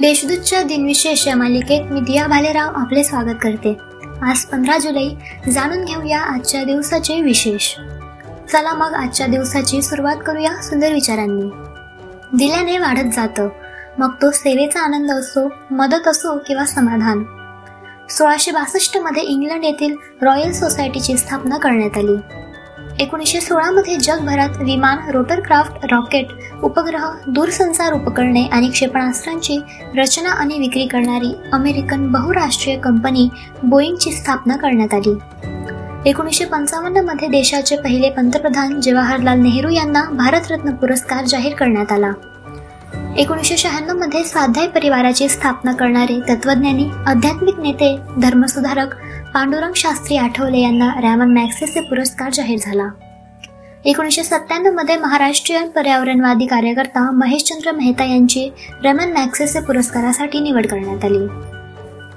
देशदूतच्या दिनविशेष या मालिकेत मी दिया भालेराव आपले स्वागत करते. आज पंधरा जुलै जाणून घेऊया आजच्या दिवसाचे विशेष. चला मग आजच्या दिवसाची सुरुवात करूया सुंदर विचारांनी. दिल्याने वाढत जातं. मग तो सेवेचा आनंद असो मदत असो किंवा समाधान. सोळाशे बासष्टमध्ये इंग्लंड येथील रॉयल सोसायटीची स्थापना करण्यात आली. एकोणीसशे सोळामध्ये जगभरात विमान रोटरक्राफ्ट रॉकेट उपग्रह दूरसंचार उपकरणे आणि क्षेपणास्त्रांची रचना आणि विक्री करणारी अमेरिकन बहुराष्ट्रीय कंपनी बोईंगची स्थापना करण्यात आली. एकोणीसशे पंचावन्नमध्ये देशाचे पहिले पंतप्रधान जवाहरलाल नेहरू यांना भारतरत्न पुरस्कार जाहीर करण्यात आला. एकोणीसशे शहाण्णवमध्ये स्वाध्याय परिवाराची स्थापना करणारे तत्वज्ञानी आध्यात्मिक नेते धर्मसुधारक पांडुरंग शास्त्री आठवले यांना रॅमन मॅक्सेसे पुरस्कार जाहीर झाला. एकोणीसशे सत्त्याण्णवमध्ये महाराष्ट्रीयन पर्यावरणवादी कार्यकर्ता महेशचंद्र मेहता यांची रमन मॅक्सेसे पुरस्कारासाठी निवड करण्यात आली.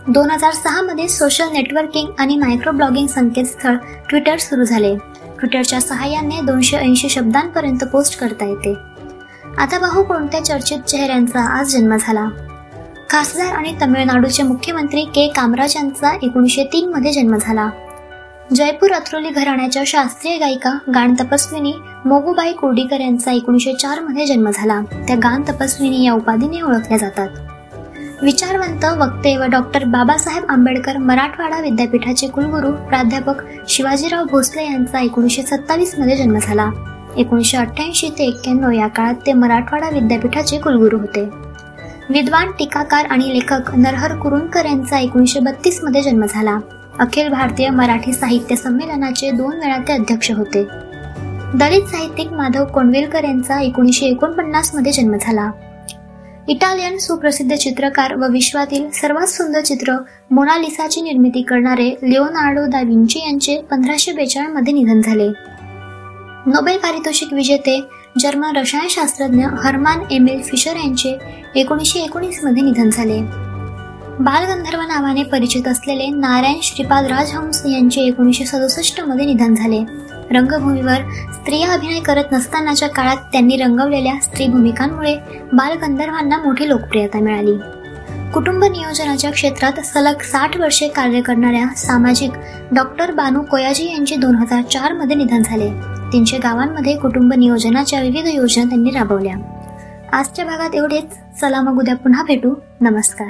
दोन हजार सहा मध्ये सोशल नेटवर्किंग आणि मायक्रो ब्लॉगिंग संकेतस्थळ ट्विटर सुरू झाले. ट्विटरच्या सहाय्याने दोनशे ऐंशी शब्दांपर्यंत पोस्ट करता येते. आता पाहू कोणत्या चर्चित चेहऱ्यांचा आज जन्म झाला. खासदार आणि तमिळनाडूचे मुख्यमंत्री के. कामराज यांचा एकोणीसशे तीन मध्ये जन्म झाला. जयपूर अथरोली घराण्याच्या शास्त्रीय गायिका गाण तपस्विनी मोगूबाई कोर्डीकर यांचा एकोणीसशे चारमध्ये जन्म झाला. त्या गाण तपस्विनी या उपाधीने ओळखल्या जातात. विचारवंत वक्ते व डॉक्टर बाबासाहेब आंबेडकर मराठवाडा विद्यापीठाचे कुलगुरू प्राध्यापक शिवाजीराव भोसले यांचा एकोणीसशे सत्तावीसमध्ये जन्म झाला. एकोणीसशे अठ्ठ्याऐंशी ते एक्क्याण्णव या काळात ते मराठवाडा विद्यापीठाचे कुलगुरू होते. विद्वान टीकाकार आणि लेखक नरहर कुरुंकर यांचा एकोणीसशे बत्तीसमध्ये जन्म झाला. अखिल भारतीय मराठी साहित्य संमेलनाचे दोन वेळा ते अध्यक्ष होते. दलित साहित्यिक माधव कोंडविलकर यांचा एकोणीसशे एकोणपन्नासमध्ये जन्म झाला. इटालियन सुप्रसिद्ध चित्रकार व विश्वातील सर्वात सुंदर चित्र मोनालिसाची निर्मिती करणारे लिओनार्डो दा विंची यांचे पंधराशे बेचाळमध्ये निधन झाले. नोबेल पारितोषिक विजेते जर्मन रसायनशास्त्रज्ञ हरमान एमिल फिशर यांचे एकोणीसशे एकोणीसमध्ये निधन झाले. बालगंधर्व नावाने परिचित असलेले नारायण श्रीपाद राजहंस यांचे एकोणीसशे सदुसष्टमध्ये निधन झाले. रंगभूमीवर स्त्रिया अभिनय करत नसतानाच्या काळात त्यांनी रंगवलेल्या स्त्री भूमिकांमुळे बालगंधर्वांना मोठी लोकप्रियता मिळाली. कुटुंब नियोजनाच्या क्षेत्रात सलग साठ वर्षे कार्य करणाऱ्या सामाजिक डॉक्टर बानू कोयाजी यांचे दोन हजार चारमध्ये निधन झाले. तीनशे गावांमध्ये कुटुंब नियोजनाच्या विविध योजना त्यांनी राबवल्या. आजच्या भागात एवढेच. चला मग उद्या पुन्हा भेटू. नमस्कार.